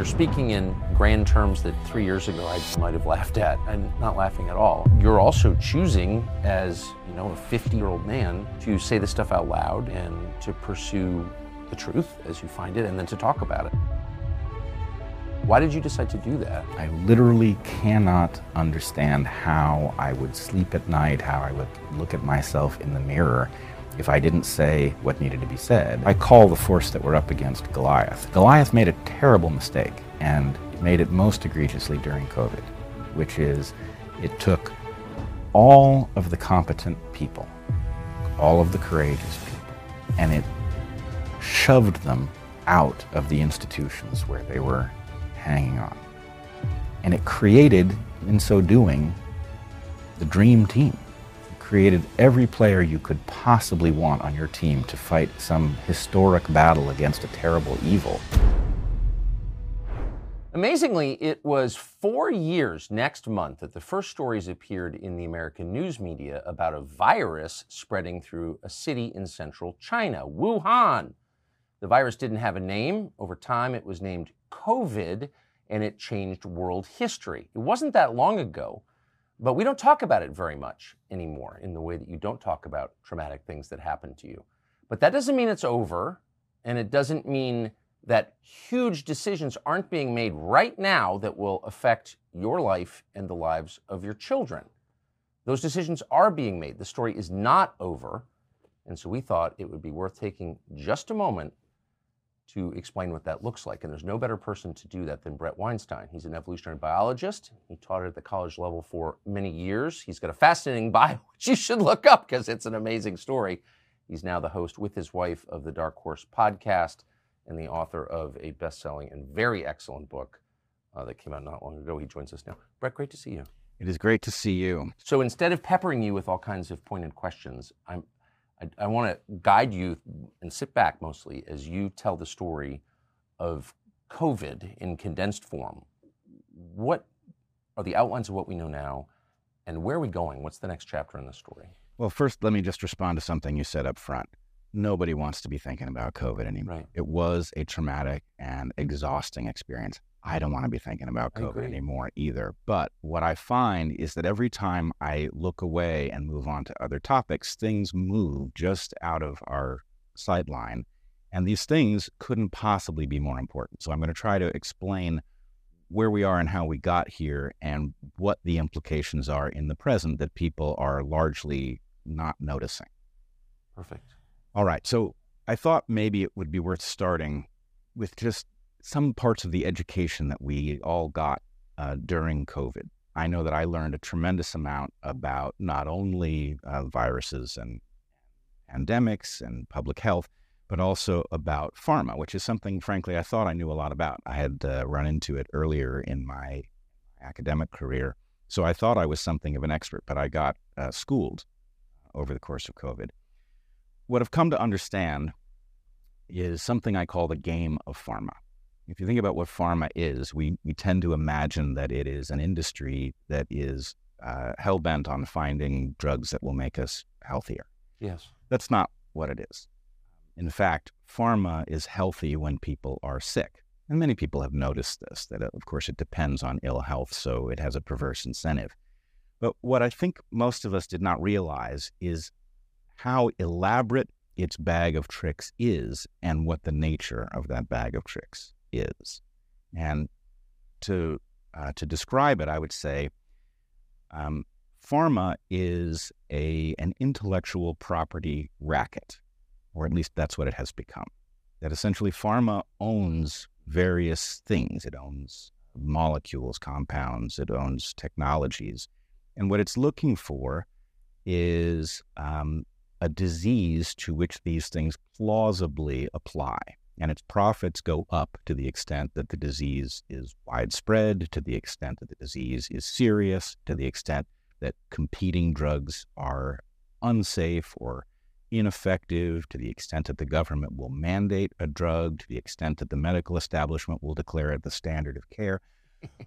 You're speaking in grand terms that three years ago I might have laughed at, I'm not laughing at all. You're also choosing, as you know, a 50 year old man, to say this stuff out loud and to pursue the truth as you find it, and then to talk about it. Why did you decide to do that? I literally cannot understand how I would sleep at night, how I would look at myself in the mirror if I didn't say what needed to be said. I call the force that we're up against Goliath. Goliath made a terrible mistake and made it most egregiously during COVID, which is it took all of the competent people, all of the courageous people, and it shoved them out of the institutions where they were hanging on. And it created, in so doing, the dream team. Created every player you could possibly want on your team to fight some historic battle against a terrible evil. Amazingly, it was four years next month that the first stories appeared in the American news media about a virus spreading through a city in central China, Wuhan. The virus didn't have a name. Over time, it was named COVID, and it changed world history. It wasn't that long ago, but we don't talk about it very much anymore in the way that you don't talk about traumatic things that happen to you. But that doesn't mean it's over, and it doesn't mean that huge decisions aren't being made right now that will affect your life and the lives of your children. Those decisions are being made. The story is not over. And so we thought it would be worth taking just a moment to explain what that looks like. And there's no better person to do that than Bret Weinstein. He's an evolutionary biologist. He taught at the college level for many years. He's got a fascinating bio, which you should look up because it's an amazing story. He's now the host with his wife of the Dark Horse podcast and the author of a best selling and very excellent book uh, that came out not long ago. He joins us now. Brett, great to see you. It is great to see you. So instead of peppering you with all kinds of pointed questions, I'm, I, I want to guide you and sit back mostly as you tell the story of COVID in condensed form. What are the outlines of what we know now, and where are we going? What's the next chapter in the story? Well, first, let me just respond to something you said up front. Nobody wants to be thinking about COVID anymore. Right. It was a traumatic and exhausting experience. I don't want to be thinking about COVID anymore either. But what I find is that every time I look away and move on to other topics, things move just out of our sideline. And these things couldn't possibly be more important. So I'm going to try to explain where we are and how we got here and what the implications are in the present that people are largely not noticing. Perfect. All right. So I thought maybe it would be worth starting with just some parts of the education that we all got uh, during COVID. I know that I learned a tremendous amount about not only uh, viruses and pandemics and public health, but also about pharma, which is something, frankly, I thought I knew a lot about. I had uh, run into it earlier in my academic career. So I thought I was something of an expert, but I got uh, schooled over the course of COVID what I've come to understand is something I call the game of pharma. If you think about what pharma is, we, we tend to imagine that it is an industry that is uh, hell bent on finding drugs that will make us healthier. Yes. That's not what it is. In fact, pharma is healthy when people are sick. And many people have noticed this, that uh, of course it depends on ill health, so it has a perverse incentive. But what I think most of us did not realize is how elaborate its bag of tricks is and what the nature of that bag of tricks is. And to uh, to describe it, I would say um, pharma is a an intellectual property racket, or at least that's what it has become. That essentially pharma owns various things. It owns molecules, compounds. It owns technologies, and what it's looking for is um, a disease to which these things plausibly apply. And its profits go up to the extent that the disease is widespread, to the extent that the disease is serious, to the extent that competing drugs are unsafe or ineffective, to the extent that the government will mandate a drug, to the extent that the medical establishment will declare it the standard of care.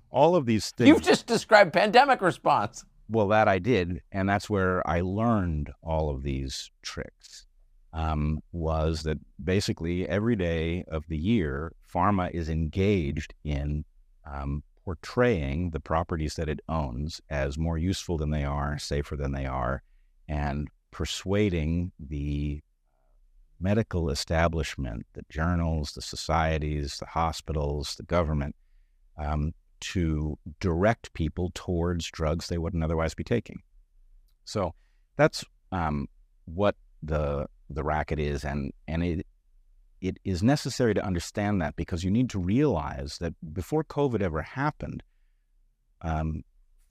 All of these things. You've just described pandemic response. Well, that I did, and that's where I learned all of these tricks. Um, was that basically every day of the year, pharma is engaged in um, portraying the properties that it owns as more useful than they are, safer than they are, and persuading the medical establishment, the journals, the societies, the hospitals, the government, um, to direct people towards drugs they wouldn't otherwise be taking. So that's um, what the the racket is, and and it it is necessary to understand that because you need to realize that before COVID ever happened, um,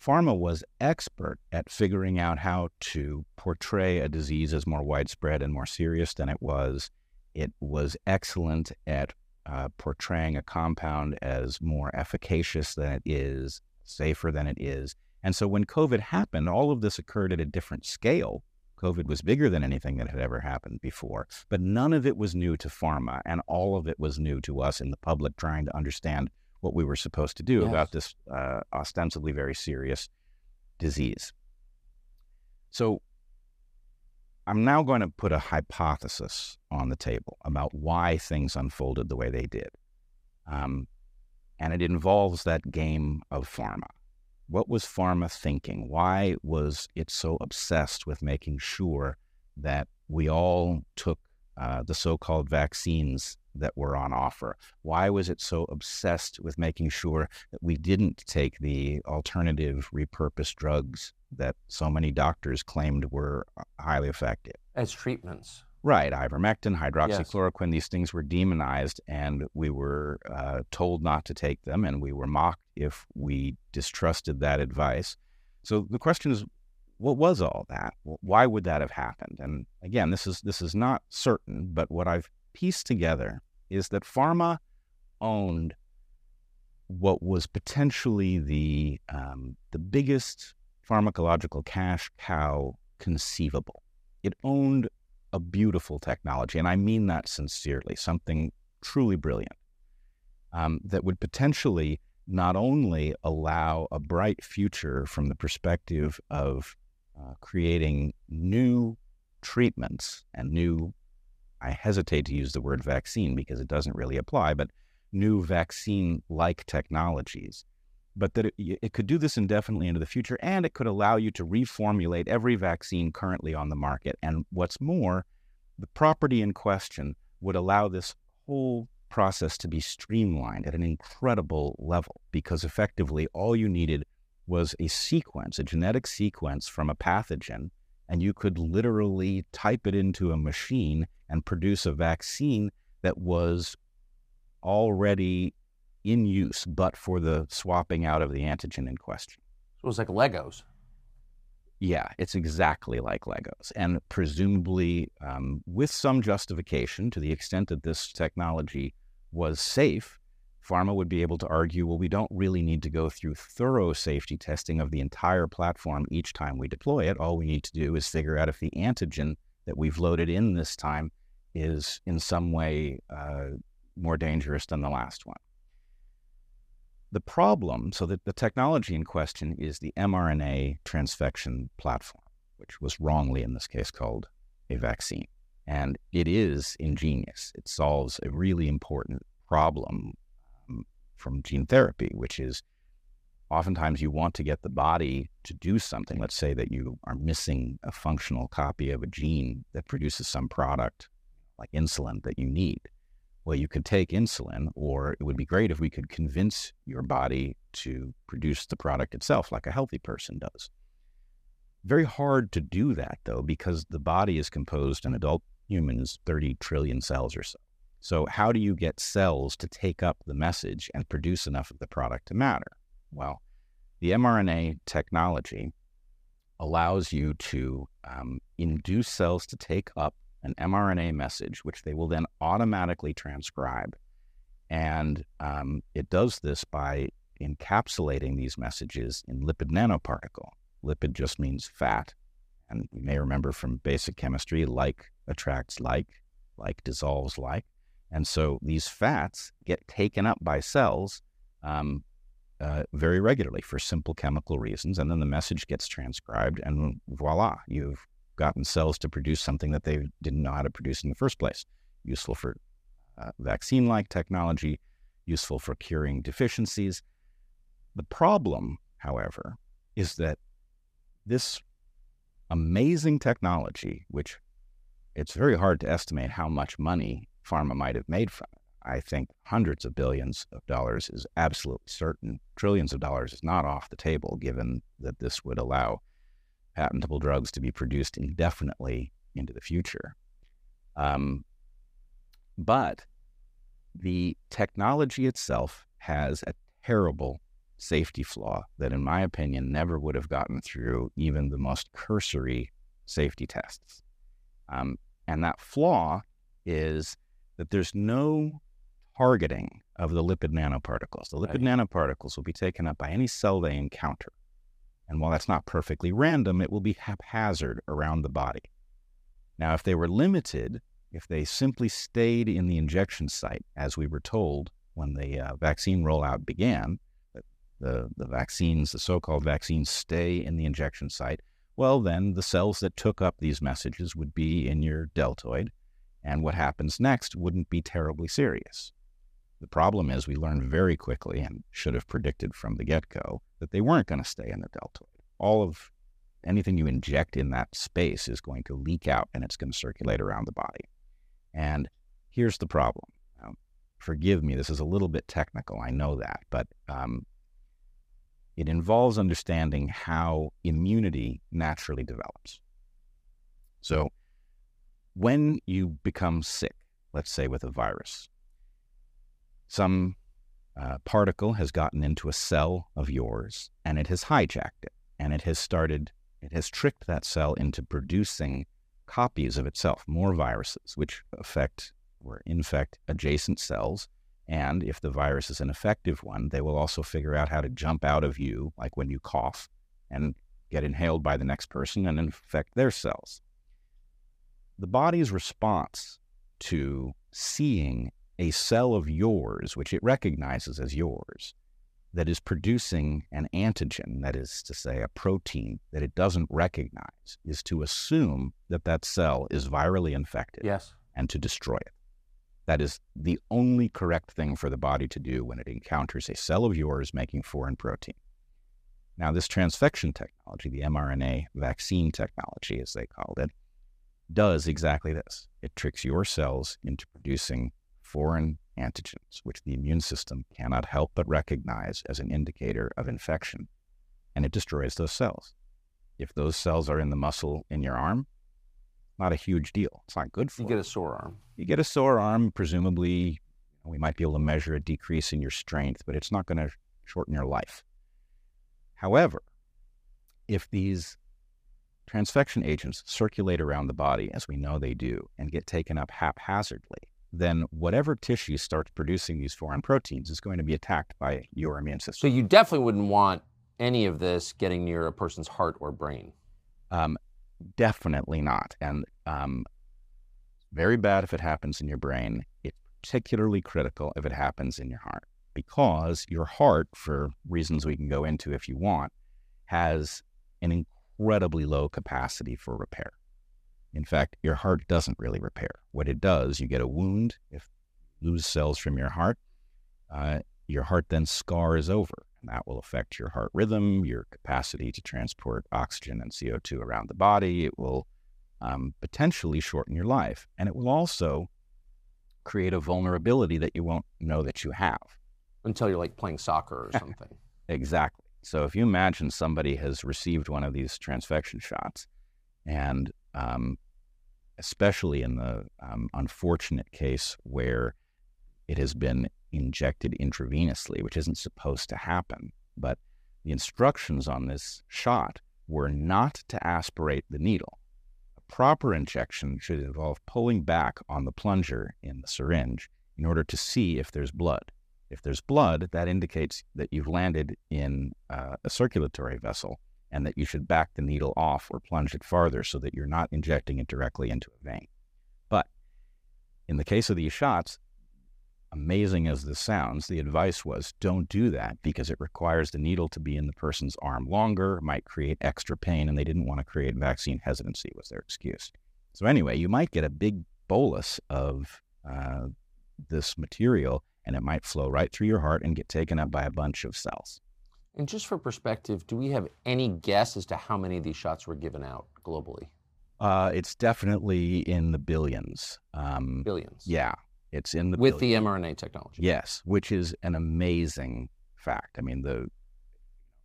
pharma was expert at figuring out how to portray a disease as more widespread and more serious than it was. It was excellent at uh, portraying a compound as more efficacious than it is, safer than it is. And so when COVID happened, all of this occurred at a different scale COVID was bigger than anything that had ever happened before, but none of it was new to pharma, and all of it was new to us in the public trying to understand what we were supposed to do yes. about this uh, ostensibly very serious disease. So I'm now going to put a hypothesis on the table about why things unfolded the way they did. Um, and it involves that game of pharma. What was pharma thinking? Why was it so obsessed with making sure that we all took uh, the so called vaccines that were on offer? Why was it so obsessed with making sure that we didn't take the alternative repurposed drugs that so many doctors claimed were uh, highly effective? As treatments. Right, ivermectin, hydroxychloroquine, yes. these things were demonized, and we were uh, told not to take them, and we were mocked if we distrusted that advice. So the question is, what was all that? Why would that have happened? And again, this is this is not certain, but what I've pieced together is that pharma owned what was potentially the um, the biggest pharmacological cash cow conceivable. It owned a beautiful technology, and I mean that sincerely, something truly brilliant um, that would potentially not only allow a bright future from the perspective of uh, creating new treatments and new, I hesitate to use the word vaccine because it doesn't really apply, but new vaccine like technologies. But that it, it, could do this indefinitely into the future, and it could allow you to reformulate every vaccine currently on the market. And what's more, the property in question would allow this whole process to be streamlined at an incredible level because effectively all you needed was a sequence, a genetic sequence from a pathogen, and you could literally type it into a machine and produce a vaccine that was already in use, but for the swapping out of the antigen in question. So it was like Legos. Yeah, it's exactly like Legos. And presumably, um, with some justification to the extent that this technology was safe, pharma would be able to argue well, we don't really need to go through thorough safety testing of the entire platform each time we deploy it. All we need to do is figure out if the antigen that we've loaded in this time is in some way uh, more dangerous than the last one. The problem, so that the technology in question is the mRNA transfection platform, which was wrongly in this case called a vaccine. And it is ingenious. It solves a really important problem um, from gene therapy, which is oftentimes you want to get the body to do something. Let's say that you are missing a functional copy of a gene that produces some product like insulin that you need. Well, you could take insulin, or it would be great if we could convince your body to produce the product itself like a healthy person does. Very hard to do that, though, because the body is composed in adult humans 30 trillion cells or so. So, how do you get cells to take up the message and produce enough of the product to matter? Well, the mRNA technology allows you to um, induce cells to take up an mRNA message, which they will then automatically transcribe. And um, it does this by encapsulating these messages in lipid nanoparticle. Lipid just means fat. And you may remember from basic chemistry, like attracts like, like dissolves like. And so these fats get taken up by cells um, uh, very regularly for simple chemical reasons. And then the message gets transcribed, and voila, you've gotten cells to produce something that they didn't know how to produce in the first place. Useful for uh, vaccine like technology, useful for curing deficiencies. The problem, however, is that this amazing technology, which it's very hard to estimate how much money pharma might have made from it. I think hundreds of billions of dollars is absolutely certain. Trillions of dollars is not off the table, given that this would allow patentable drugs to be produced indefinitely into the future. Um, but the technology itself has a terrible safety flaw that, in my opinion, never would have gotten through even the most cursory safety tests. Um, and that flaw is that there's no targeting of the lipid nanoparticles. The lipid right. nanoparticles will be taken up by any cell they encounter. And while that's not perfectly random, it will be haphazard around the body. Now, if they were limited, if they simply stayed in the injection site, as we were told when the uh, vaccine rollout began, the, the vaccines, the so called vaccines, stay in the injection site, well, then the cells that took up these messages would be in your deltoid, and what happens next wouldn't be terribly serious. The problem is we learned very quickly and should have predicted from the get go that they weren't going to stay in the deltoid. All of anything you inject in that space is going to leak out and it's going to circulate around the body. And here's the problem. Now, forgive me, this is a little bit technical, I know that, but um, it involves understanding how immunity naturally develops. So, when you become sick, let's say with a virus, some uh, particle has gotten into a cell of yours and it has hijacked it and it has started, it has tricked that cell into producing copies of itself, more viruses, which affect or infect adjacent cells. And if the virus is an effective one, they will also figure out how to jump out of you, like when you cough, and get inhaled by the next person and infect their cells. The body's response to seeing a cell of yours, which it recognizes as yours, that is producing an antigen, that is to say, a protein that it doesn't recognize, is to assume that that cell is virally infected yes. and to destroy it. That is the only correct thing for the body to do when it encounters a cell of yours making foreign protein. Now, this transfection technology, the mRNA vaccine technology, as they called it, does exactly this. It tricks your cells into producing foreign antigens, which the immune system cannot help but recognize as an indicator of infection, and it destroys those cells. If those cells are in the muscle in your arm, not a huge deal. It's not good for you. get a sore arm. You get a sore arm. Presumably, we might be able to measure a decrease in your strength, but it's not going to shorten your life. However, if these transfection agents circulate around the body, as we know they do, and get taken up haphazardly, then whatever tissue starts producing these foreign proteins is going to be attacked by your immune system. So you definitely wouldn't want any of this getting near a person's heart or brain. Um, definitely not. And um, very bad if it happens in your brain. It's particularly critical if it happens in your heart because your heart, for reasons we can go into if you want, has an incredibly low capacity for repair. In fact, your heart doesn't really repair. What it does, you get a wound, if you lose cells from your heart, uh, your heart then scars over, and that will affect your heart rhythm, your capacity to transport oxygen and CO2 around the body. It will um, potentially shorten your life, and it will also create a vulnerability that you won't know that you have until you're like playing soccer or something. exactly. So if you imagine somebody has received one of these transfection shots and um, especially in the um, unfortunate case where it has been injected intravenously, which isn't supposed to happen. But the instructions on this shot were not to aspirate the needle. A proper injection should involve pulling back on the plunger in the syringe in order to see if there's blood. If there's blood, that indicates that you've landed in uh, a circulatory vessel and that you should back the needle off or plunge it farther so that you're not injecting it directly into a vein. But in the case of these shots, amazing as this sounds, the advice was don't do that because it requires the needle to be in the person's arm longer, might create extra pain, and they didn't want to create vaccine hesitancy, was their excuse. So, anyway, you might get a big bolus of uh, this material, and it might flow right through your heart and get taken up by a bunch of cells. And just for perspective, do we have any guess as to how many of these shots were given out globally? Uh, it's definitely in the billions. Um, billions. Yeah, it's in the with billions. the mRNA technology. Yes, which is an amazing fact. I mean, the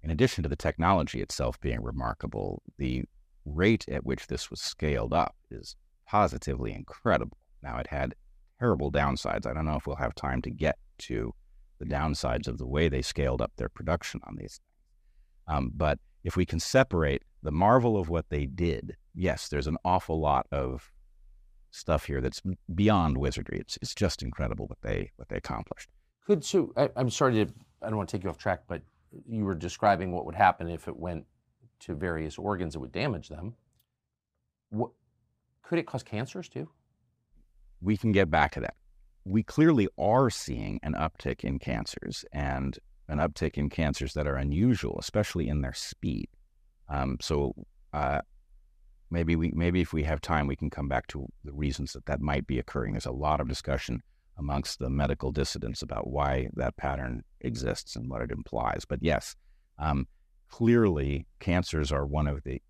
in addition to the technology itself being remarkable, the rate at which this was scaled up is positively incredible. Now, it had terrible downsides. I don't know if we'll have time to get to the downsides of the way they scaled up their production on these things. Um, but if we can separate the marvel of what they did, yes, there's an awful lot of stuff here that's beyond wizardry. It's it's just incredible what they what they accomplished. Could so I, am sorry to I don't want to take you off track, but you were describing what would happen if it went to various organs, it would damage them. What could it cause cancers too? We can get back to that we clearly are seeing an uptick in cancers and an uptick in cancers that are unusual, especially in their speed. Um, so uh, maybe we maybe if we have time, we can come back to the reasons that that might be occurring. There's a lot of discussion amongst the medical dissidents about why that pattern exists and what it implies. But yes, um, clearly cancers are one of the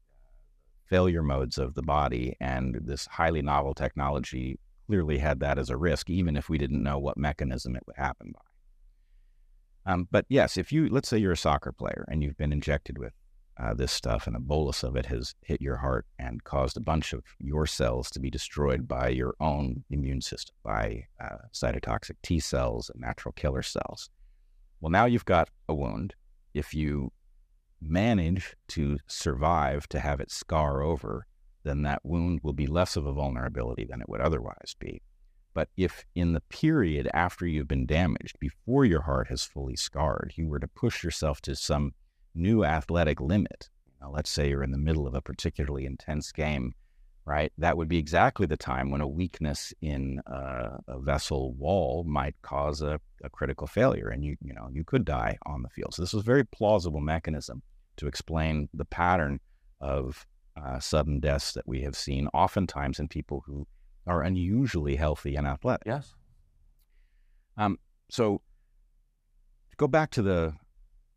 failure modes of the body, and this highly novel technology clearly had that as a risk, even if we didn't know what mechanism it would happen by. Um, but yes, if you, let's say you're a soccer player and you've been injected with uh, this stuff and a bolus of it has hit your heart and caused a bunch of your cells to be destroyed by your own immune system, by uh, cytotoxic T cells and natural killer cells. Well, now you've got a wound. If you manage to survive to have it scar over, then that wound will be less of a vulnerability than it would otherwise be. But if in the period after you've been damaged, before your heart has fully scarred, you were to push yourself to some new athletic limit, let's say you're in the middle of a particularly intense game, right? That would be exactly the time when a weakness in a, a vessel wall might cause a, a, critical failure, and you you know you could die on the field. So this is a very plausible mechanism to explain the pattern of uh, sudden deaths that we have seen, oftentimes in people who are unusually healthy and athletic. Yes. Um, so to go back to the,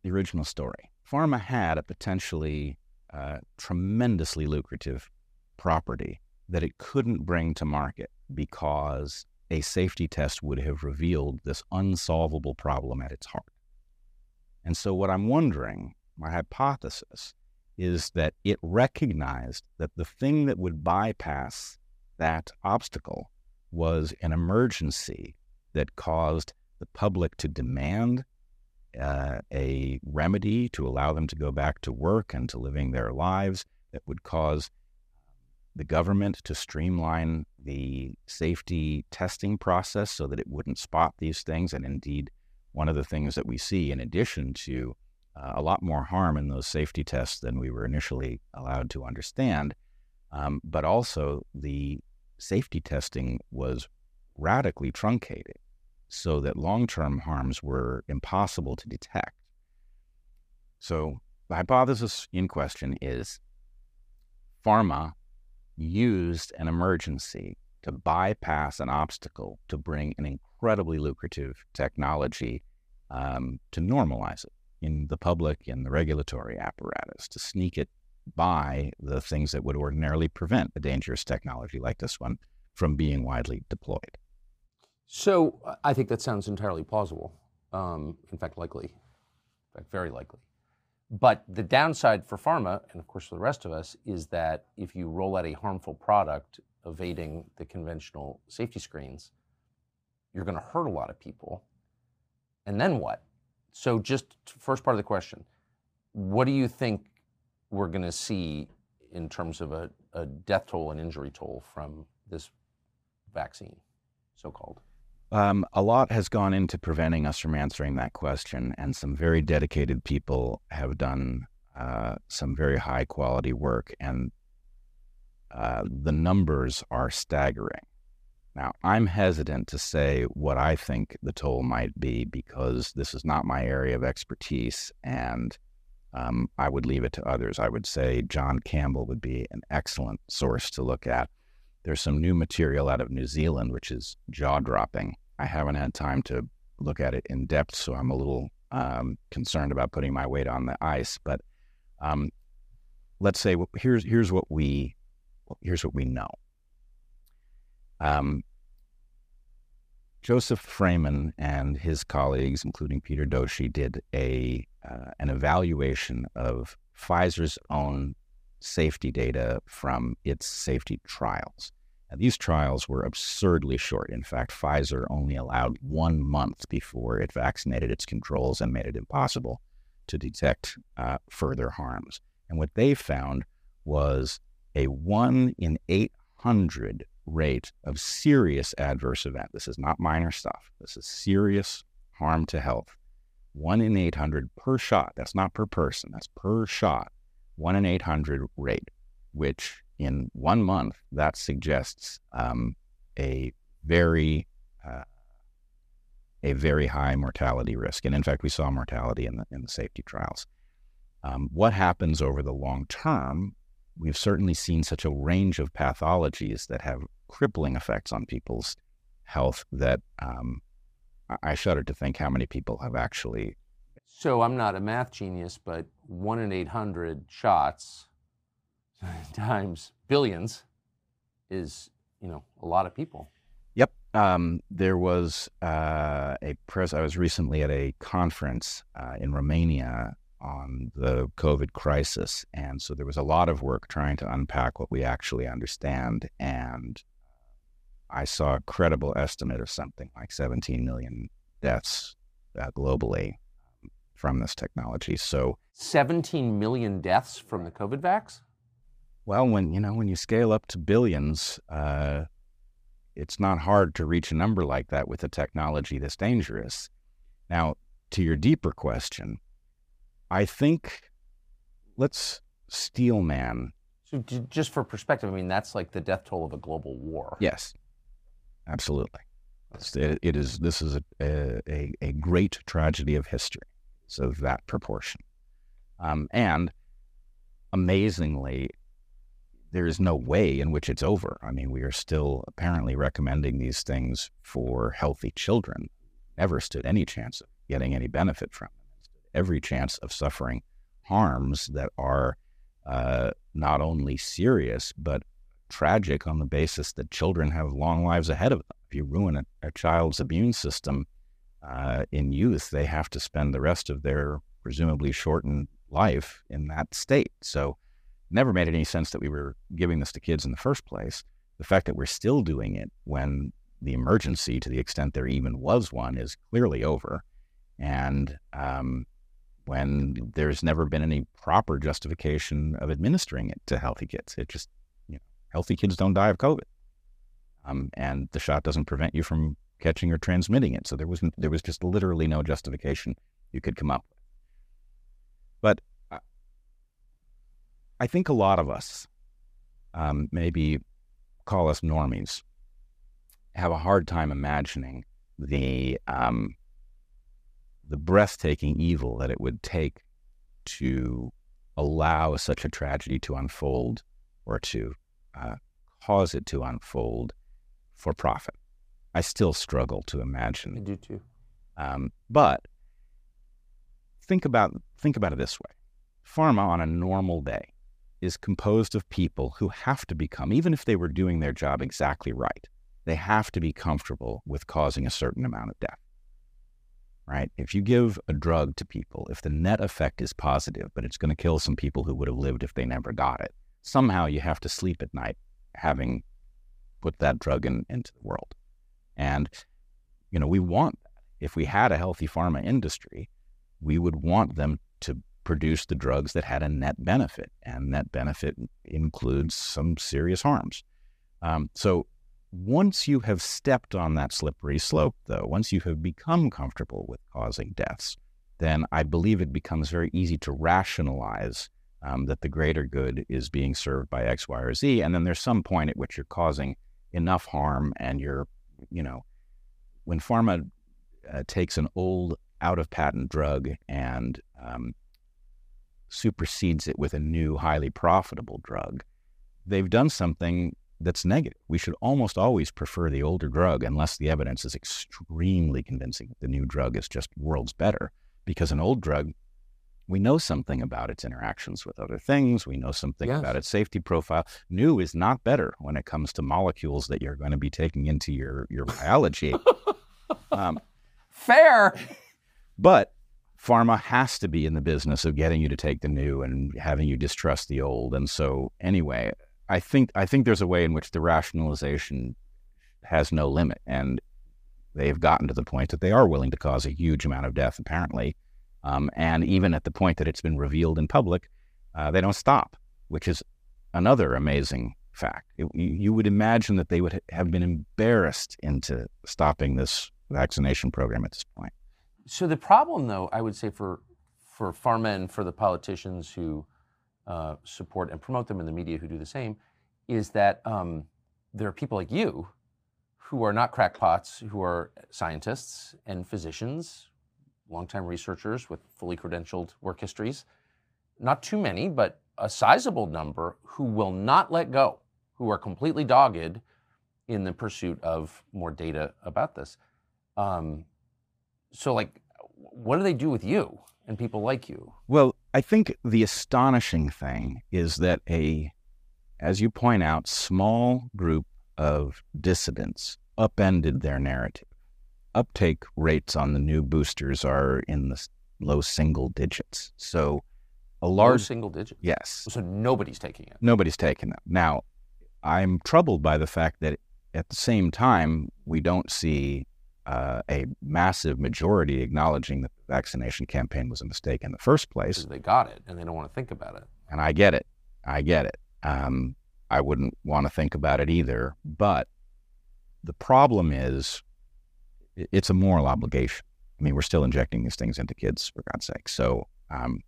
the original story, pharma had a potentially uh, tremendously lucrative property that it couldn't bring to market because a safety test would have revealed this unsolvable problem at its heart. And so, what I'm wondering, my hypothesis, is that it recognized that the thing that would bypass that obstacle was an emergency that caused the public to demand uh, a remedy to allow them to go back to work and to living their lives that would cause the government to streamline the safety testing process so that it wouldn't spot these things. And indeed, one of the things that we see, in addition to uh, a lot more harm in those safety tests than we were initially allowed to understand. Um, but also, the safety testing was radically truncated so that long term harms were impossible to detect. So, the hypothesis in question is pharma used an emergency to bypass an obstacle to bring an incredibly lucrative technology um, to normalize it in the public and the regulatory apparatus to sneak it by the things that would ordinarily prevent a dangerous technology like this one from being widely deployed. So I think that sounds entirely plausible. Um, in fact, likely, in fact, very likely. But the downside for pharma, and of course for the rest of us, is that if you roll out a harmful product evading the conventional safety screens, you're going to hurt a lot of people. And then what? So, just first part of the question, what do you think we're going to see in terms of a, a death toll and injury toll from this vaccine, so called? Um, a lot has gone into preventing us from answering that question, and some very dedicated people have done uh, some very high quality work, and uh, the numbers are staggering. Now, I'm hesitant to say what I think the toll might be because this is not my area of expertise, and um, I would leave it to others. I would say John Campbell would be an excellent source to look at. There's some new material out of New Zealand, which is jaw dropping. I haven't had time to look at it in depth, so I'm a little um, concerned about putting my weight on the ice. But um, let's say here's here's what we here's what we know. Um, Joseph Fraiman and his colleagues, including Peter Doshi, did a uh, an evaluation of Pfizer's own safety data from its safety trials. Now, these trials were absurdly short. In fact, Pfizer only allowed one month before it vaccinated its controls and made it impossible to detect uh, further harms. And what they found was a one in 800 rate of serious adverse event. This is not minor stuff. This is serious harm to health. One in 800 per shot. That's not per person, that's per shot. One in 800 rate, which in one month, that suggests um, a very uh, a very high mortality risk. And in fact, we saw mortality in the, in the safety trials. Um, what happens over the long term? We've certainly seen such a range of pathologies that have crippling effects on people's health that um, I shudder to think how many people have actually. So I'm not a math genius, but one in 800 shots times billions is, you know, a lot of people. Yep. Um, there was uh, a press. I was recently at a conference uh, in Romania on the COVID crisis, and so there was a lot of work trying to unpack what we actually understand. And I saw a credible estimate of something like 17 million deaths uh, globally from this technology. So 17 million deaths from the COVID vax? Well, when you know when you scale up to billions, uh, it's not hard to reach a number like that with a technology this dangerous. Now, to your deeper question, I think let's steel man. So, just for perspective, I mean that's like the death toll of a global war. Yes, absolutely. It, it is. This is a, a, a great tragedy of history. So that proportion, um, and amazingly, there is no way in which it's over. I mean, we are still apparently recommending these things for healthy children. Never stood any chance of getting any benefit from them. Every chance of suffering harms that are uh, not only serious but tragic on the basis that children have long lives ahead of them. If you ruin a, a child's immune system uh, in youth, they have to spend the rest of their presumably shortened life in that state. So never made any sense that we were giving this to kids in the first place. The fact that we're still doing it when the emergency, to the extent there even was one, is clearly over. And um, when there's never been any proper justification of administering it to healthy kids. It just, you know, healthy kids don't die of COVID. Um, and the shot doesn't prevent you from catching or transmitting it. So there was there was just literally no justification you could come up with. But I think a lot of us, um, maybe call us normies, have a hard time imagining the um, the breathtaking evil that it would take to allow such a tragedy to unfold or to uh, cause it to unfold for profit. I still struggle to imagine. I do too. Um, but think about think about it this way: pharma on a normal day is composed of people who have to become, even if they were doing their job exactly right, they have to be comfortable with causing a certain amount of death. Right? If you give a drug to people, if the net effect is positive, but it's going to kill some people who would have lived if they never got it, somehow you have to sleep at night having put that drug in, into the world. And, you know, we want that. If we had a healthy pharma industry, we would want them to produce the drugs that had a net benefit, and that benefit includes some serious harms. Um, so once you have stepped on that slippery slope, though, once you have become comfortable with causing deaths, then I believe it becomes very easy to rationalize um, that the greater good is being served by X, Y, or Z. And then there's some point at which you're causing enough harm and you're, you know, when pharma uh, takes an old out of patent drug and um, supersedes it with a new highly profitable drug, they've done something that's negative. We should almost always prefer the older drug unless the evidence is extremely convincing that the new drug is just worlds better. Because an old drug, we know something about its interactions with other things. We know something Yes. about its safety profile. New is not better when it comes to molecules that you're going to be taking into your, your biology. um, Fair. but pharma has to be in the business of getting you to take the new and having you distrust the old. And so, anyway, I think I think there's a way in which the rationalization has no limit, and they've gotten to the point that they are willing to cause a huge amount of death, apparently. Um, and even at the point that it's been revealed in public, uh, they don't stop, which is another amazing fact. It- you, would imagine that they would have been embarrassed into stopping this vaccination program at this point. So the problem, though, I would say for for and for the politicians who uh, support and promote them in the media who do the same, is that um, there are people like you who are not crackpots, who are scientists and physicians, longtime researchers with fully credentialed work histories. Not too many, but a sizable number who will not let go, who are completely dogged in the pursuit of more data about this. Um, so, like, what do they do with you and people like you? Well, I think the astonishing thing is that a, as you point out, small group of dissidents upended their narrative. Uptake rates on the new boosters are in the low single digits. So a Low large, single digit. yes, So nobody's taking it. nobody's taking them. Now, I'm troubled by the fact that at the same time, we don't see uh, a massive majority acknowledging that vaccination campaign was a mistake in the first place. They got it and they don't want to think about it. And I get it. I get it. Um, I wouldn't want to think about it either. But the problem is, it's a moral obligation. I mean, we're still injecting these things into kids, for God's sake. So um,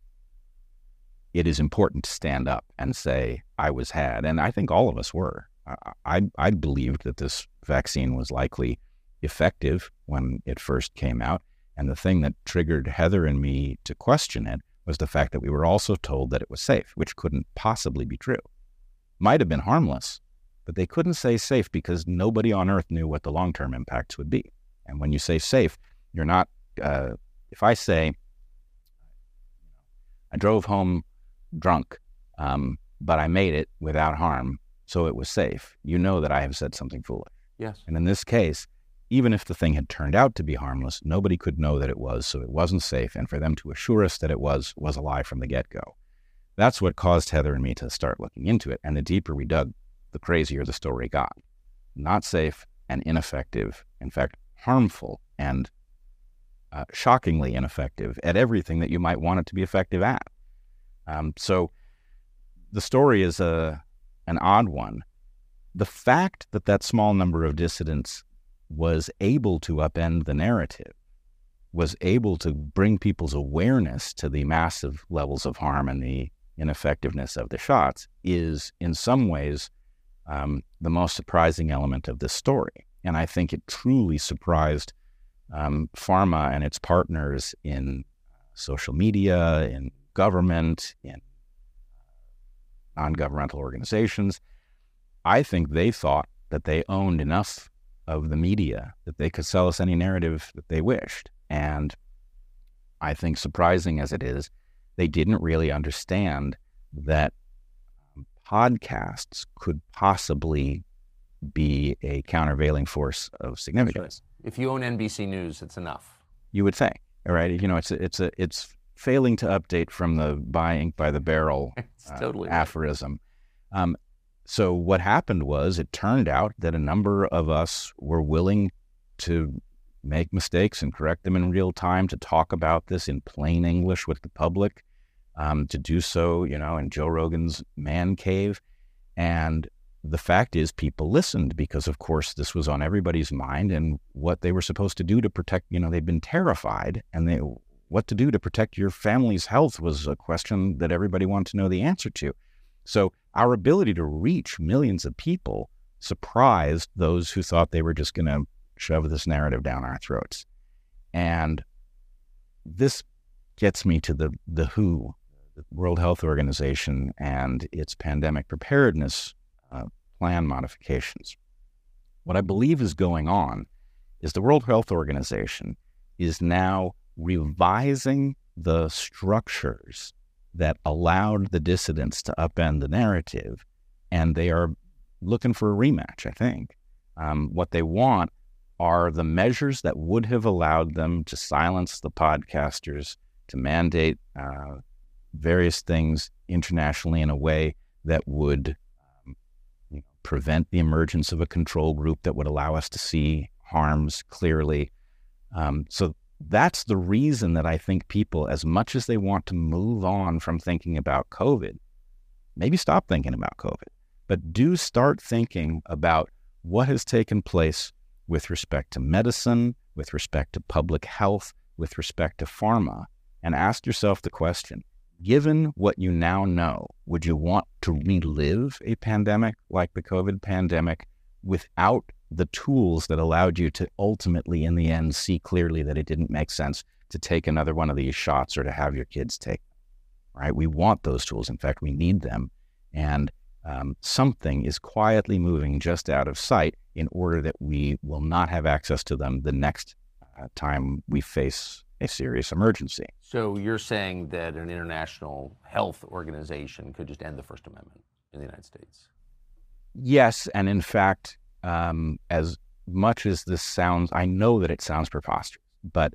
it is important to stand up and say, I was had. And I think all of us were. I, I, I believed that this vaccine was likely effective when it first came out. And the thing that triggered Heather and me to question it was the fact that we were also told that it was safe, which couldn't possibly be true. Might have been harmless, but they couldn't say safe because nobody on earth knew what the long term impacts would be. And when you say safe, you're not, uh, if I say, I drove home drunk, um, but I made it without harm, so it was safe, you know that I have said something foolish. Yes. And in this case, even if the thing had turned out to be harmless, nobody could know that it was, so it wasn't safe. And for them to assure us that it was, was a lie from the get go. That's what caused Heather and me to start looking into it. And the deeper we dug, the crazier the story got. Not safe and ineffective, in fact, harmful and uh, shockingly ineffective at everything that you might want it to be effective at. Um, so the story is a, an odd one. The fact that that small number of dissidents was able to upend the narrative, was able to bring people's awareness to the massive levels of harm and the ineffectiveness of the shots, is in some ways um, the most surprising element of this story. And I think it truly surprised um, pharma and its partners in social media, in government, in non governmental organizations. I think they thought that they owned enough of the media that they could sell us any narrative that they wished. And I think, surprising as it is, they didn't really understand that um, podcasts could possibly be a countervailing force of significance. If you own NBC News, it's enough. You would think, all right? You know, it's a, it's a, it's failing to update from the buy ink by the barrel It's uh, totally right. aphorism. Um, so what happened was it turned out that a number of us were willing to make mistakes and correct them in real time, to talk about this in plain English with the public, um, to do so, you know, in Joe Rogan's man cave. And the fact is, people listened because, of course, this was on everybody's mind and what they were supposed to do to protect, you know, they'd been terrified and they, what to do to protect your family's health was a question that everybody wanted to know the answer to. So our ability to reach millions of people surprised those who thought they were just going to shove this narrative down our throats. And this gets me to the, the WHO, the World Health Organization, and its pandemic preparedness uh, plan modifications. What I believe is going on is the World Health Organization is now revising the structures that allowed the dissidents to upend the narrative, and they are looking for a rematch, I think. Um, what they want are the measures that would have allowed them to silence the podcasters, to mandate uh, various things internationally in a way that would um, you know, prevent the emergence of a control group that would allow us to see harms clearly. Um, so that's the reason that I think people, as much as they want to move on from thinking about COVID, maybe stop thinking about COVID, but do start thinking about what has taken place with respect to medicine, with respect to public health, with respect to pharma, and ask yourself the question given what you now know, would you want to relive a pandemic like the COVID pandemic without the tools that allowed you to ultimately, in the end, see clearly that it didn't make sense to take another one of these shots or to have your kids take them, right? We want those tools. In fact, we need them. And um, something is quietly moving just out of sight in order that we will not have access to them the next uh, time we face a serious emergency. So you're saying that an international health organization could just end the First Amendment in the United States? Yes, and in fact, um, as much as this sounds, I know that it sounds preposterous, but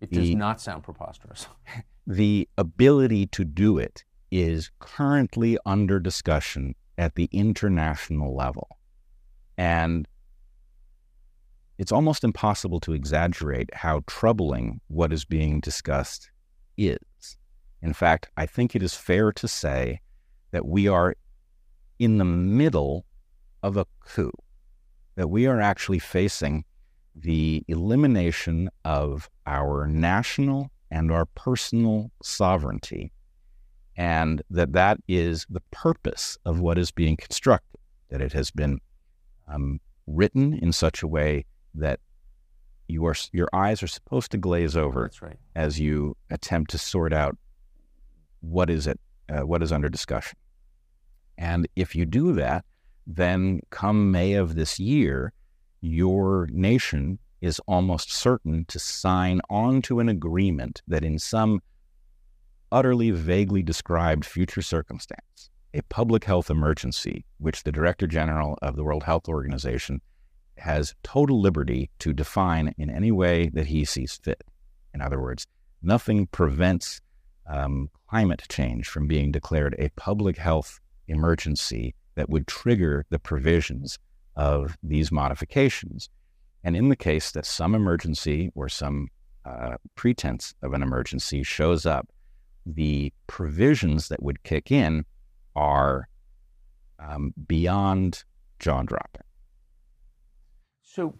it does the, not sound preposterous. the ability to do it is currently under discussion at the international level. And it's almost impossible to exaggerate how troubling what is being discussed is. In fact, I think it is fair to say that we are in the middle of a coup that we are actually facing the elimination of our national and our personal sovereignty, and that that is the purpose of what is being constructed, that it has been um, written in such a way that you are, your eyes are supposed to glaze over right. as you attempt to sort out what is it, uh, what is under discussion. And if you do that, then come May of this year, your nation is almost certain to sign on to an agreement that, in some utterly vaguely described future circumstance, a public health emergency, which the Director General of the World Health Organization has total liberty to define in any way that he sees fit. In other words, nothing prevents um, climate change from being declared a public health emergency that would trigger the provisions of these modifications. And in the case that some emergency or some uh, pretense of an emergency shows up, the provisions that would kick in are um, beyond jaw dropping. So,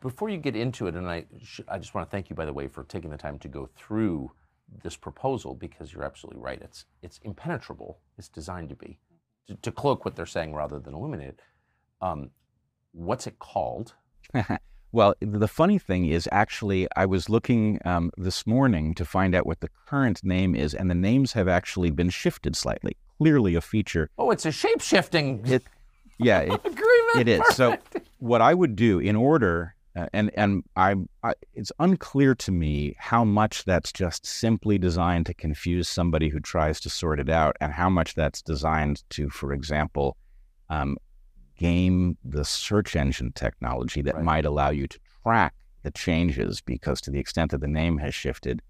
before you get into it, and I, sh- I just want to thank you, by the way, for taking the time to go through this proposal because you're absolutely right. It's it's impenetrable. It's designed to be to, to cloak what they're saying rather than illuminate it. Um, what's it called? well, the funny thing is, actually, I was looking um, this morning to find out what the current name is, and the names have actually been shifted slightly. Clearly, a feature. Oh, it's a shape shifting. It, yeah, it, agreement. It is. Perfect. So, what I would do in order uh, and and I, I, it's unclear to me how much that's just simply designed to confuse somebody who tries to sort it out, and how much that's designed to, for example, um, game the search engine technology that right. might allow you to track the changes, because to the extent that the name has shifted,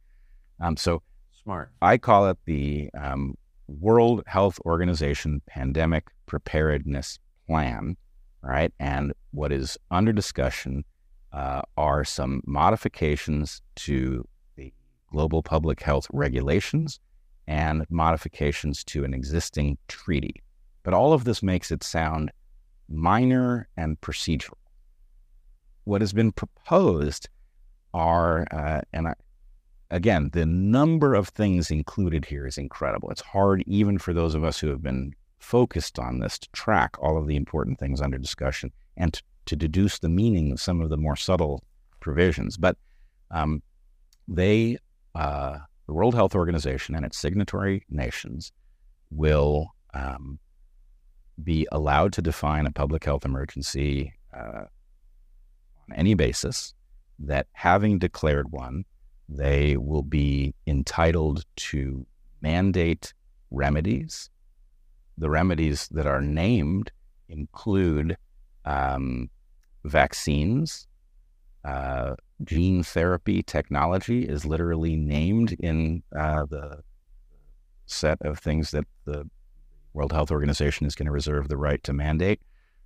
um, so smart. I call it the um, World Health Organization Pandemic Preparedness Plan, right? And what is under discussion uh, are some modifications to the global public health regulations and modifications to an existing treaty. But all of this makes it sound minor and procedural. What has been proposed are, uh, and I, again, the number of things included here is incredible. It's hard, even for those of us who have been focused on this to track all of the important things under discussion and to, to deduce the meaning of some of the more subtle provisions. But um, they, uh, the World Health Organization and its signatory nations, will um, be allowed to define a public health emergency uh, on any basis. That having declared one, they will be entitled to mandate remedies. The remedies that are named include um, vaccines, uh, gene therapy technology is literally named in uh, the set of things that the World Health Organization is going to reserve the right to mandate.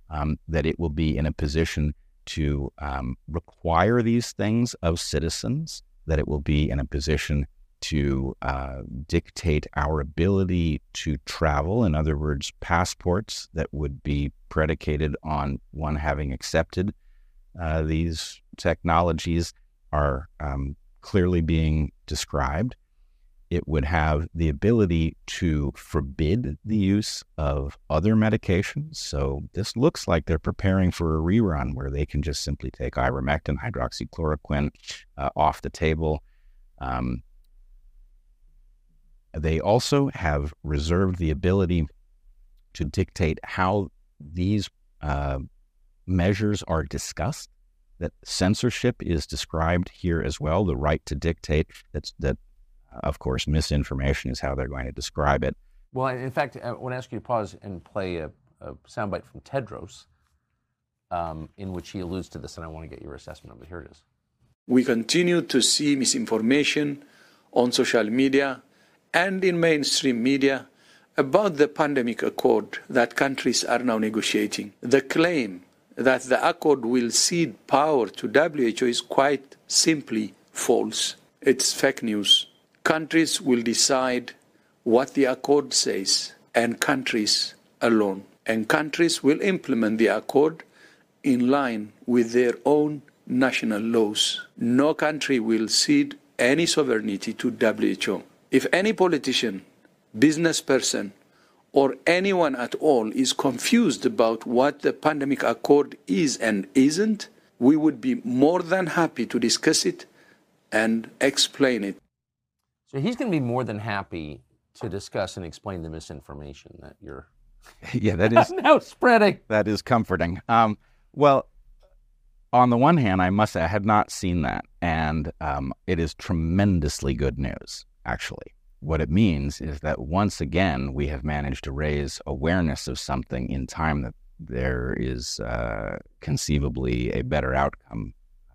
Um, that it will be in a position to um, require these things of citizens, that it will be in a position to uh, dictate our ability to travel. In other words, passports that would be predicated on one having accepted uh, these technologies are um, clearly being described. It would have the ability to forbid the use of other medications. So this looks like they're preparing for a rerun where they can just simply take ivermectin, hydroxychloroquine uh, off the table. Um, they also have reserved the ability to dictate how these uh, measures are discussed that censorship is described here as well, the right to dictate. That's, that, of course, misinformation is how they're going to describe it. Well, in fact, I want to ask you to pause and play a, a soundbite from Tedros um, in which he alludes to this, and I want to get your assessment of it. Here it is. We continue to see misinformation on social media and in mainstream media about the pandemic accord that countries are now negotiating. The claim that the accord will cede power to WHO is quite simply false. It's fake news. Countries will decide what the accord says, and countries alone. And countries will implement the accord in line with their own national laws. No country will cede any sovereignty to WHO. If any politician, business person, or anyone at all is confused about what the pandemic accord is and isn't, we would be more than happy to discuss it and explain it. So he's going to be more than happy to discuss and explain the misinformation that you're yeah, that is now spreading. That is comforting. Um, well, on the one hand, I must say I had not seen that, and um, it is tremendously good news, actually what it means is that once again, we have managed to raise awareness of something in time that there is uh, conceivably a better outcome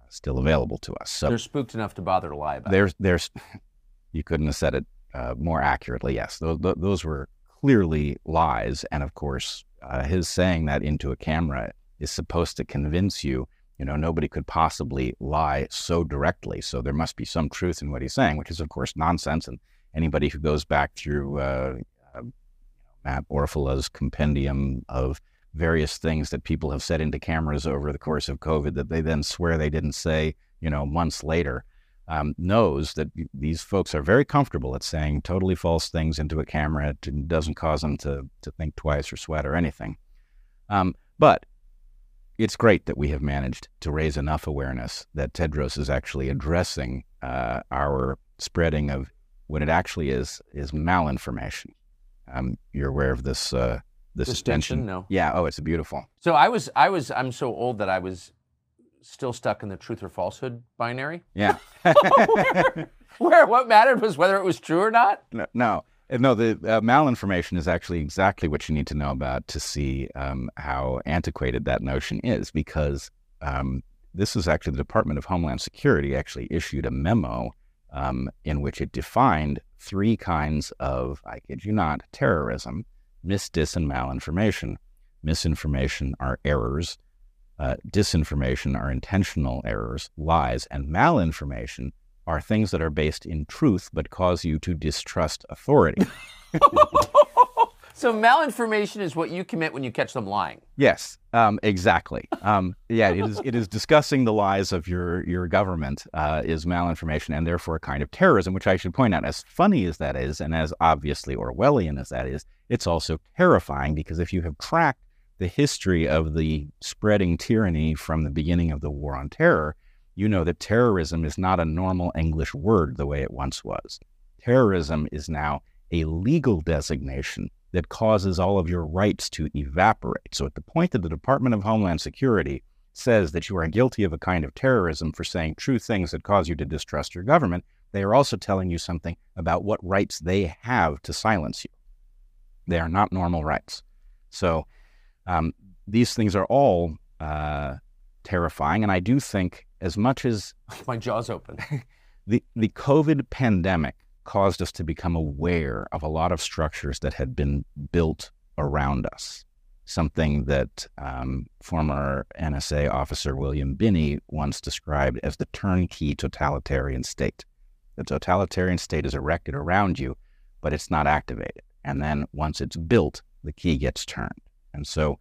still available to us. So they're spooked enough to bother to lie about. There's, there's, you couldn't have said it uh, more accurately. Yes, those, those were clearly lies, and of course, uh, his saying that into a camera is supposed to convince you. You know, nobody could possibly lie so directly. So there must be some truth in what he's saying, which is, of course, nonsense and anybody who goes back through uh, uh, Matt Orfalea's compendium of various things that people have said into cameras over the course of COVID that they then swear they didn't say, you know, months later, um, knows that these folks are very comfortable at saying totally false things into a camera. It doesn't cause them to, to think twice or sweat or anything. Um, but it's great that we have managed to raise enough awareness that Tedros is actually addressing uh, our spreading of what it actually is is malinformation. Um, you're aware of this uh, this distinction? No. Yeah. Oh, it's beautiful. So I was I was I'm so old that I was still stuck in the truth or falsehood binary. Yeah. where, where, what mattered was whether it was true or not. No. No. No, the uh, malinformation is actually exactly what you need to know about to see um, how antiquated that notion is, because um, this is actually the Department of Homeland Security actually issued a memo um, in which it defined three kinds of, I kid you not, terrorism mis, dis, and malinformation. Misinformation are errors, uh, disinformation are intentional errors, lies, and malinformation are things that are based in truth but cause you to distrust authority. So malinformation is what you commit when you catch them lying. Yes, um, exactly. Um, yeah, it is. It is discussing the lies of your your government uh, is malinformation, and therefore a kind of terrorism. Which I should point out, as funny as that is, and as obviously Orwellian as that is, it's also terrifying because if you have tracked the history of the spreading tyranny from the beginning of the War on Terror, you know that terrorism is not a normal English word the way it once was. Terrorism is now a legal designation that causes all of your rights to evaporate. So, at the point that the Department of Homeland Security says that you are guilty of a kind of terrorism for saying true things that cause you to distrust your government, they are also telling you something about what rights they have to silence you. They are not normal rights. So, um, these things are all uh, terrifying. And I do think, as much as my jaw's open, the, the COVID pandemic caused us to become aware of a lot of structures that had been built around us. Something that um, former NSA officer William Binney once described as the turnkey totalitarian state. The totalitarian state is erected around you, but it's not activated. And then once it's built, the key gets turned. And so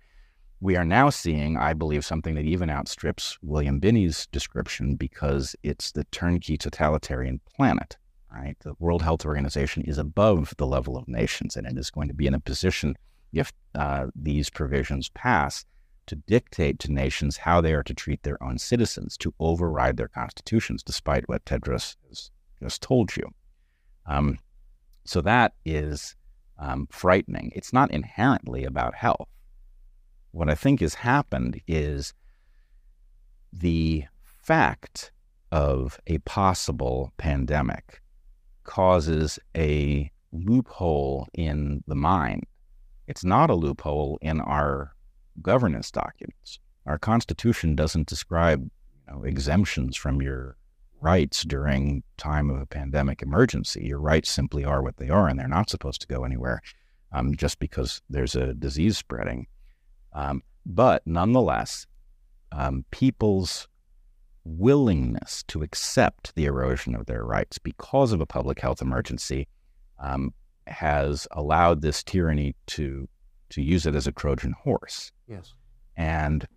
we are now seeing, I believe, something that even outstrips William Binney's description because it's the turnkey totalitarian planet right? The World Health Organization is above the level of nations, and it is going to be in a position, if uh, these provisions pass, to dictate to nations how they are to treat their own citizens, to override their constitutions, despite what Tedros has just told you. Um, so that is um, frightening. It's not inherently about health. What I think has happened is the fact of a possible pandemic causes a loophole in the mind. It's not a loophole in our governance documents. Our Constitution doesn't describe you know, exemptions from your rights during time of a pandemic emergency. Your rights simply are what they are, and they're not supposed to go anywhere um, just because there's a disease spreading. Um, but nonetheless, um, people's willingness to accept the erosion of their rights because of a public health emergency um, has allowed this tyranny to to use it as a Trojan horse. Yes, and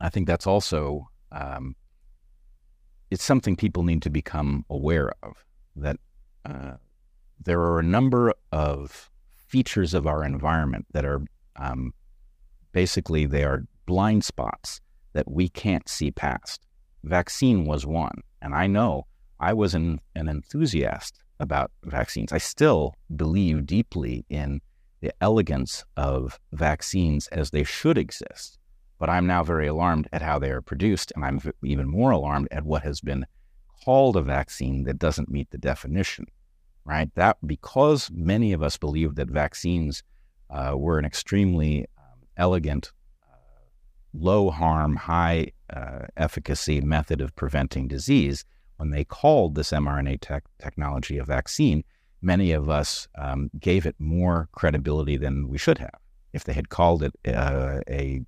I think that's also um, it's something people need to become aware of that uh, there are a number of features of our environment that are um, basically they are blind spots that we can't see past vaccine was one. And I know I was an, an enthusiast about vaccines. I still believe deeply in the elegance of vaccines as they should exist. But I'm now very alarmed at how they are produced. And I'm even more alarmed at what has been called a vaccine that doesn't meet the definition, right? That because many of us believe that vaccines uh, were an extremely elegant low harm, high uh, efficacy method of preventing disease, when they called this mRNA tech technology a vaccine, many of us um, gave it more credibility than we should have. If they had called it uh, a,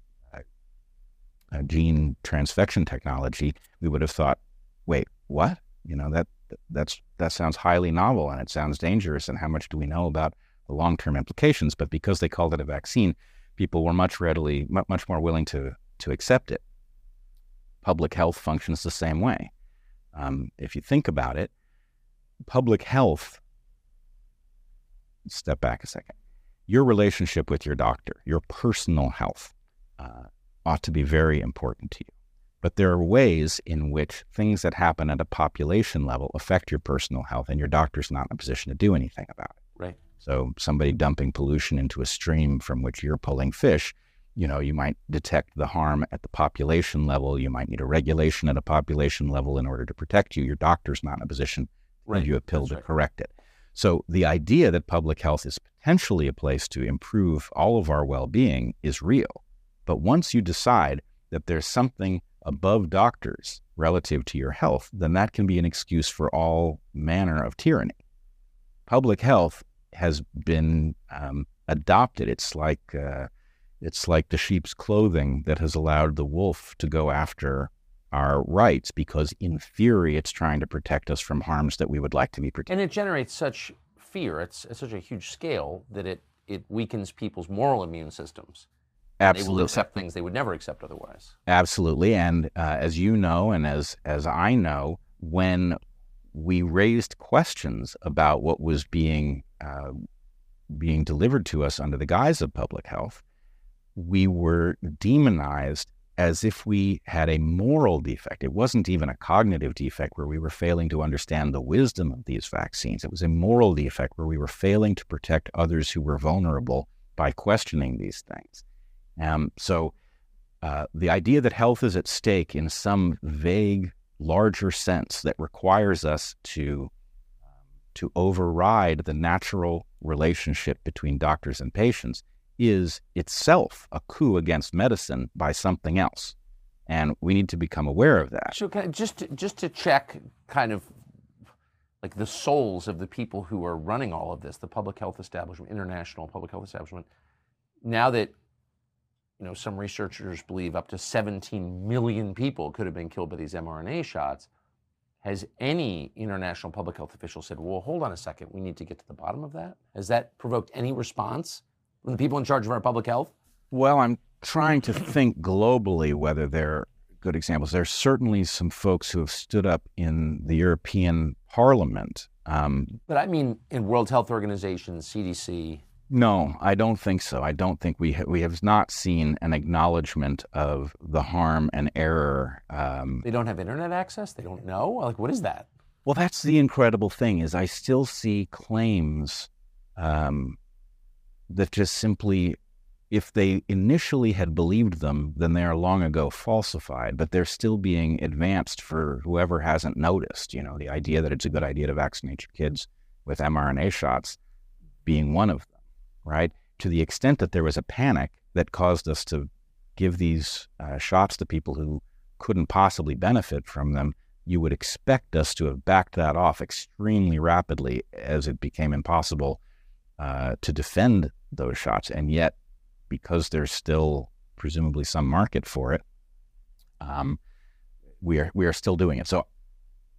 a, gene transfection technology, we would have thought, wait, what? You know, that that's that sounds highly novel and it sounds dangerous. And how much do we know about the long term implications? But because they called it a vaccine, people were much readily, much more willing to to accept it. Public health functions the same way. Um, if you think about it, public health. Step back a second. Your relationship with your doctor, your personal health, uh, ought to be very important to you. But there are ways in which things that happen at a population level affect your personal health, and your doctor's not in a position to do anything about it. Right. So somebody dumping pollution into a stream from which you're pulling fish, you know, you might detect the harm at the population level. You might need a regulation at a population level in order to protect you. Your doctor's not in a position to give you a pill That's to right. correct it. So the idea that public health is potentially a place to improve all of our well-being is real. But once you decide that there's something above doctors relative to your health, then that can be an excuse for all manner of tyranny. Public health has been um, adopted. It's like uh, it's like the sheep's clothing that has allowed the wolf to go after our rights because, in theory, it's trying to protect us from harms that we would like to be protected. And it generates such fear. It's at such a huge scale that it it weakens people's moral immune systems. Absolutely. They will accept things they would never accept otherwise. Absolutely. And uh, as you know, and as, as I know, when we raised questions about what was being uh, being delivered to us under the guise of public health, we were demonized as if we had a moral defect. It wasn't even a cognitive defect where we were failing to understand the wisdom of these vaccines. It was a moral defect where we were failing to protect others who were vulnerable by questioning these things. Um, so, uh, the idea that health is at stake in some vague, larger sense that requires us to to override the natural relationship between doctors and patients is itself a coup against medicine by something else. And we need to become aware of that. So, just to, just to check, kind of like the souls of the people who are running all of this, the public health establishment, international public health establishment. Now that you know some researchers believe up to 17 million people could have been killed by these mRNA shots, has any international public health official said, "Well, hold on a second, we need to get to the bottom of that"? Has that provoked any response? from the people in charge of our public health? Well, I'm trying to think globally whether they're good examples. There are certainly some folks who have stood up in the European Parliament. Um, but I mean, in World Health Organization, CDC. No, I don't think so. I don't think we ha- we have not seen an acknowledgement of the harm and error. Um, they don't have internet access. They don't know. Like, what is that? Well, that's the incredible thing is I still see claims um, that just simply, if they initially had believed them, then they are long ago falsified, but they're still being advanced for whoever hasn't noticed. You know, the idea that it's a good idea to vaccinate your kids with mRNA shots being one of them, right? To the extent that there was a panic that caused us to give these uh, shots to people who couldn't possibly benefit from them, you would expect us to have backed that off extremely rapidly as it became impossible uh, to defend those shots. And yet, because there's still presumably some market for it, um, we are we are still doing it. So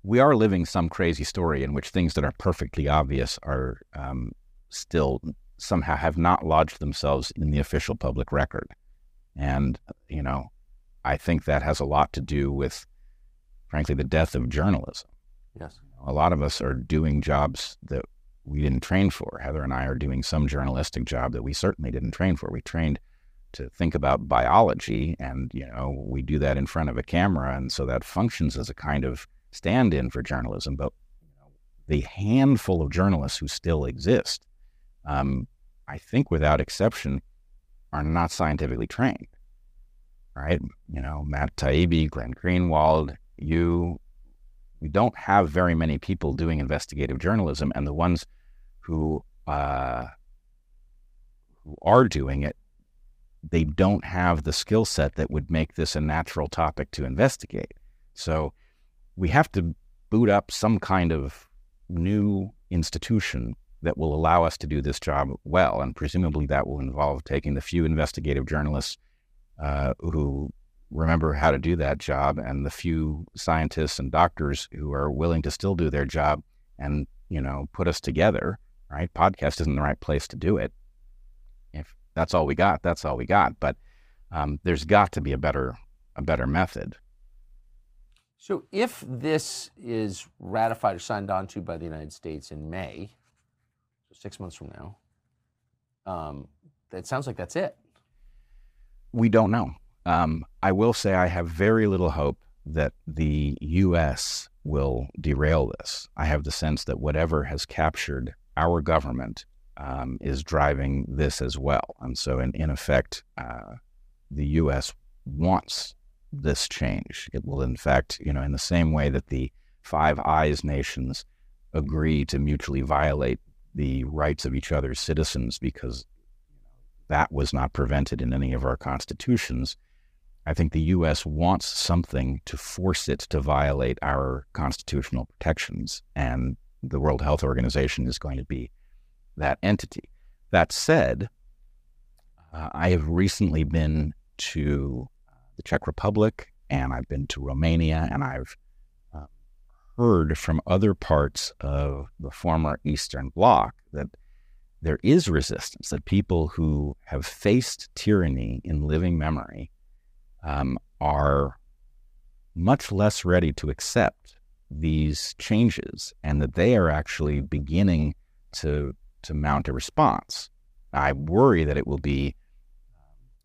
we are living some crazy story in which things that are perfectly obvious are um, still somehow have not lodged themselves in the official public record. And you know, I think that has a lot to do with, frankly, the death of journalism. Yes, a lot of us are doing jobs that we didn't train for. Heather and I are doing some journalistic job that we certainly didn't train for. We trained to think about biology, and you know we do that in front of a camera, and so that functions as a kind of stand-in for journalism. But you know, the handful of journalists who still exist, um, I think, without exception, are not scientifically trained. Right? You know, Matt Taibbi, Glenn Greenwald, you. We don't have very many people doing investigative journalism, and the ones who uh, who are doing it, they don't have the skill set that would make this a natural topic to investigate. So we have to boot up some kind of new institution that will allow us to do this job well. And presumably that will involve taking the few investigative journalists uh, who remember how to do that job and the few scientists and doctors who are willing to still do their job and, you know, put us together right? Podcast isn't the right place to do it. If that's all we got, that's all we got. But um, there's got to be a better a better method. So if this is ratified or signed onto by the United States in May, six months from now, um, it sounds like that's it. We don't know. Um, I will say I have very little hope that the U.S. will derail this. I have the sense that whatever has captured our government um, is driving this as well. And so, in, in effect, uh, the U.S. wants this change. It will, in fact, you know, in the same way that the Five Eyes nations agree to mutually violate the rights of each other's citizens because that was not prevented in any of our constitutions. I think the U.S. wants something to force it to violate our constitutional protections. And the World Health Organization is going to be that entity. That said, uh, I have recently been to the Czech Republic and I've been to Romania and I've heard from other parts of the former Eastern Bloc that there is resistance, that people who have faced tyranny in living memory um, are much less ready to accept these changes and that they are actually beginning to, to mount a response. I worry that it will be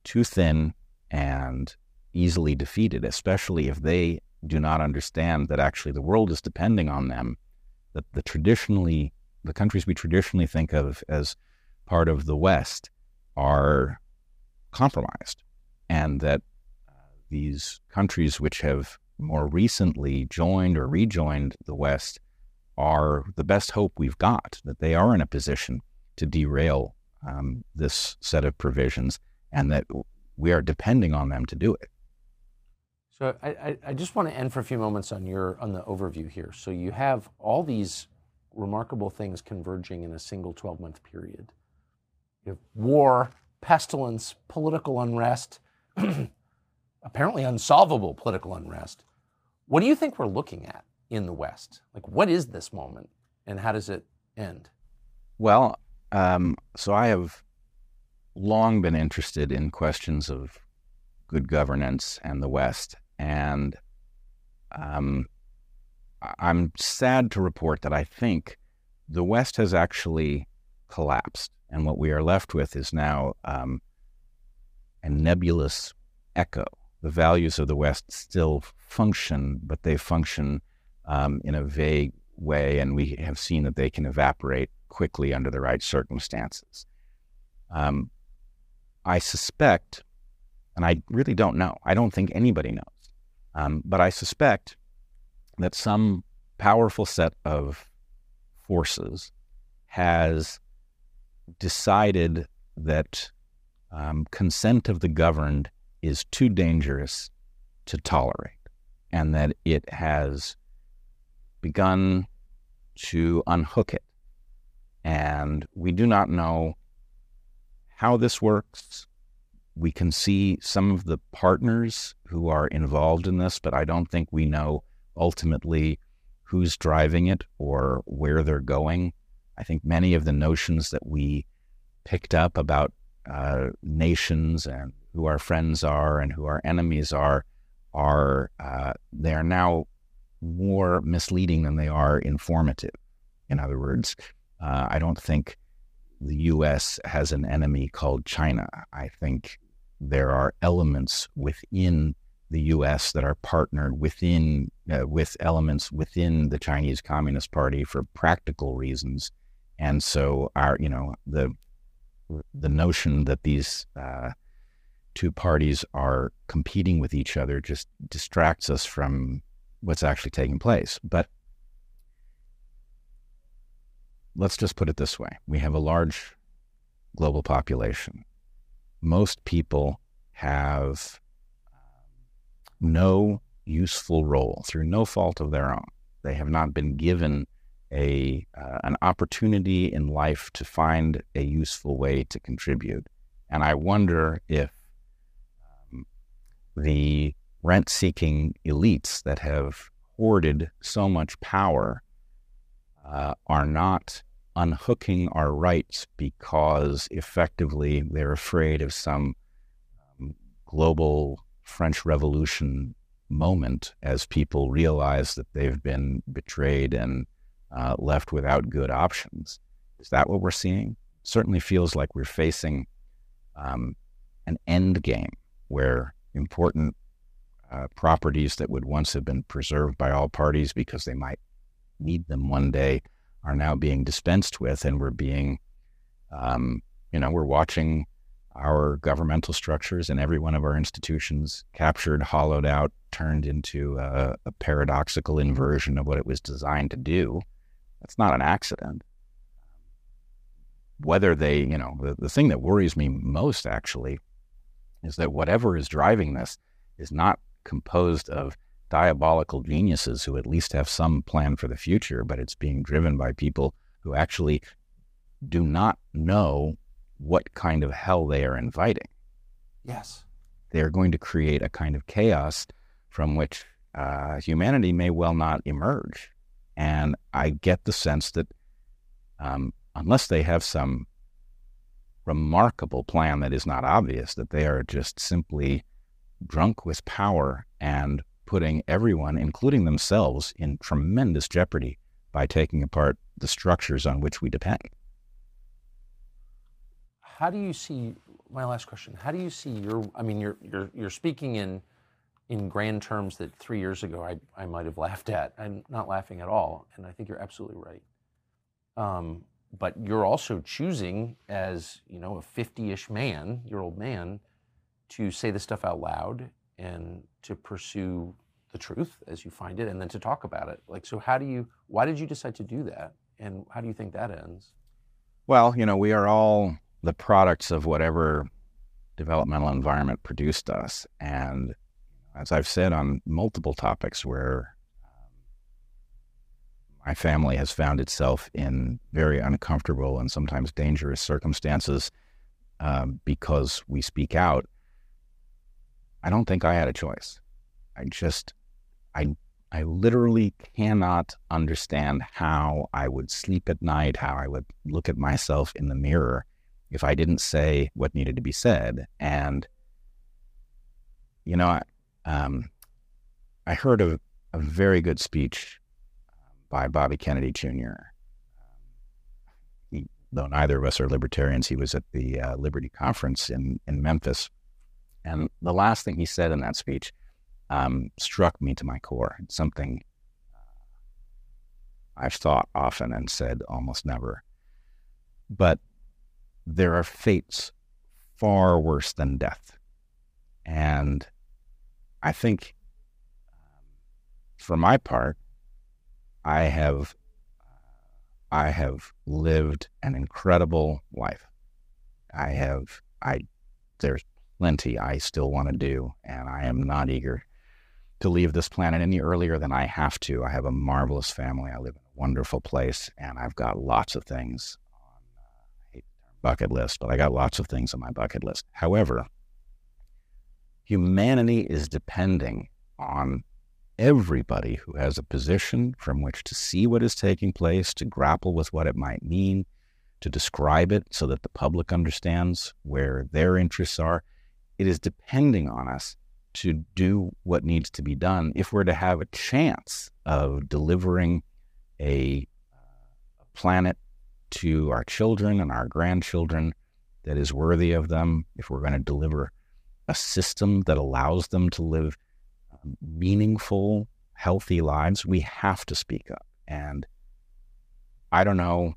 too thin and easily defeated, especially if they do not understand that actually the world is depending on them, that the traditionally, the countries we traditionally think of as part of the West are compromised, and that uh, these countries which have more recently joined or rejoined the West are the best hope we've got, that they are in a position to derail um, this set of provisions and that we are depending on them to do it. So I, I, just want to end for a few moments on your on the overview here. So you have all these remarkable things converging in a single 12 month period. You have war, pestilence, political unrest, apparently unsolvable political unrest. What do you think we're looking at in the West? Like, what is this moment and how does it end? Well, um, so I have long been interested in questions of good governance and the West. And um, I'm sad to report that I think the West has actually collapsed. And what we are left with is now um, a nebulous echo. The values of the West still function, but they function um, in a vague way. And we have seen that they can evaporate quickly under the right circumstances. Um, I suspect, and I really don't know, I don't think anybody knows, um, but I suspect that some powerful set of forces has decided that um, consent of the governed is too dangerous to tolerate, and that it has begun to unhook it. And we do not know how this works. We can see some of the partners who are involved in this, but I don't think we know ultimately who's driving it or where they're going. I think many of the notions that we picked up about uh, nations and who our friends are and who our enemies are are uh, they are now more misleading than they are informative. In other words, uh, I don't think the U.S. has an enemy called China. I think there are elements within the U.S. that are partnered within uh, with elements within the Chinese Communist Party for practical reasons, and so our you know the the notion that these uh, two parties are competing with each other just distracts us from what's actually taking place. But let's just put it this way we have a large global population. Most people have um, no useful role through no fault of their own. They have not been given a uh, an opportunity in life to find a useful way to contribute. And I wonder if um, the rent-seeking elites that have hoarded so much power uh, are not unhooking our rights because effectively they're afraid of some um, global French Revolution moment as people realize that they've been betrayed and uh, left without good options. Is that what we're seeing? Certainly feels like we're facing um, an end game where important uh, properties that would once have been preserved by all parties because they might need them one day are now being dispensed with, and we're being, um, you know, we're watching our governmental structures and every one of our institutions captured, hollowed out, turned into a, a paradoxical inversion of what it was designed to do. That's not an accident. Whether they, you know, the, the thing that worries me most actually is that whatever is driving this is not composed of diabolical geniuses who at least have some plan for the future, but it's being driven by people who actually do not know what kind of hell they are inviting. Yes. They are going to create a kind of chaos from which uh, humanity may well not emerge. And I get the sense that um, unless they have some remarkable plan that is not obvious, that they are just simply drunk with power and putting everyone, including themselves, in tremendous jeopardy by taking apart the structures on which we depend. How do you see my last question? How do you see your? I mean, you're you're you're speaking in in grand terms that three years ago I, I might have laughed at. I'm not laughing at all, and I think you're absolutely right. Um, but you're also choosing, as you know, a 50-ish man, year old man, to say this stuff out loud and to pursue the truth as you find it, and then to talk about it. Like, so how do you? Why did you decide to do that, and how do you think that ends? Well, you know, we are all the products of whatever developmental environment produced us, and as I've said on multiple topics where um, my family has found itself in very uncomfortable and sometimes dangerous circumstances um, because we speak out, I don't think I had a choice. I just, I, I literally cannot understand how I would sleep at night, how I would look at myself in the mirror if I didn't say what needed to be said. And, you know, I, um, I heard a, a, very good speech um, by Bobby Kennedy Jr. He, though neither of us are libertarians, he was at the uh, Liberty Conference in, in Memphis. And the last thing he said in that speech um, struck me to my core. It's something uh, I've thought often and said almost never. But there are fates far worse than death. And I think, um, for my part, I have I have lived an incredible life. I have I there's plenty I still want to do, and I am not eager to leave this planet any earlier than I have to. I have a marvelous family. I live in a wonderful place, and I've got lots of things on uh, bucket list, but I got lots of things on my bucket list. However, humanity is depending on everybody who has a position from which to see what is taking place, to grapple with what it might mean, to describe it so that the public understands where their interests are. It is depending on us to do what needs to be done if we're to have a chance of delivering a, a planet to our children and our grandchildren that is worthy of them, if we're going to deliver a system that allows them to live um, meaningful, healthy lives, we have to speak up. And I don't know.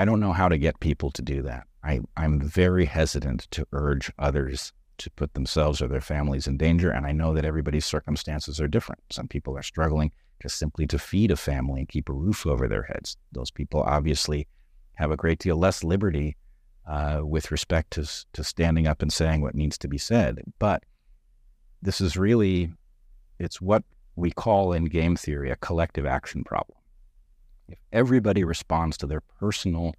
I don't know how to get people to do that. I, I'm very hesitant to urge others to put themselves or their families in danger. And I know that everybody's circumstances are different. Some people are struggling just simply to feed a family and keep a roof over their heads. Those people obviously have a great deal less liberty uh, with respect to, to standing up and saying what needs to be said. But this is really, it's what we call in game theory a collective action problem. If everybody responds to their personal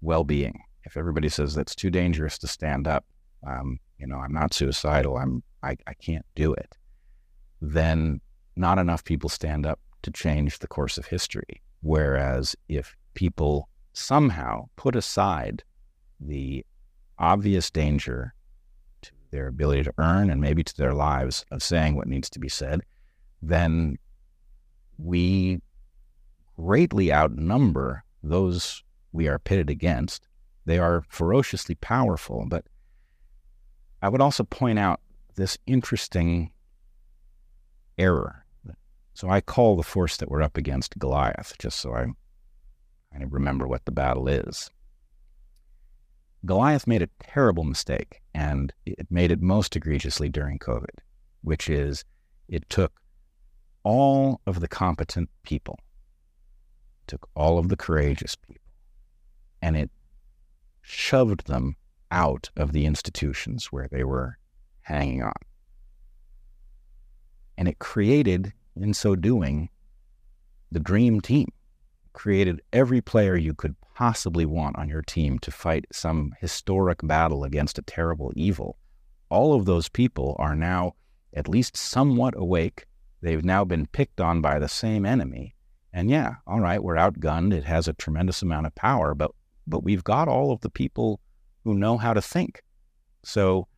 well being, if everybody says that's too dangerous to stand up, um, you know, I'm not suicidal, I'm, I, I can't do it, then not enough people stand up to change the course of history. Whereas if people somehow put aside the obvious danger to their ability to earn and maybe to their lives of saying what needs to be said, then we greatly outnumber those we are pitted against. They are ferociously powerful, but I would also point out this interesting error. So I call the force that we're up against Goliath, just so I, I remember what the battle is. Goliath made a terrible mistake, and it made it most egregiously during COVID, which is it took all of the competent people, took all of the courageous people, and it shoved them out of the institutions where they were hanging on. And it created, in so doing, the dream team created every player you could possibly want on your team to fight some historic battle against a terrible evil. All of those people are now at least somewhat awake. They've now been picked on by the same enemy. And yeah, all right, we're outgunned. It has a tremendous amount of power, but but we've got all of the people who know how to think. So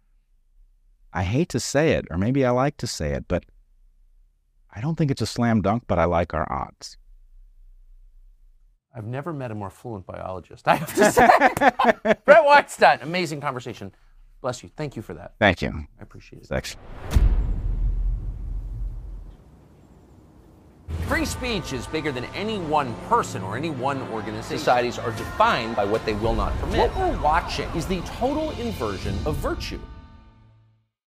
I hate to say it, or maybe I like to say it, but I don't think it's a slam dunk, but I like our odds. I've never met a more fluent biologist, I have to say. Bret Weinstein, amazing conversation. Bless you. Thank you for that. Thank you. I appreciate it. It's Free speech is bigger than any one person or any one organization. Societies are defined by what they will not permit. What we're watching is the total inversion of virtue.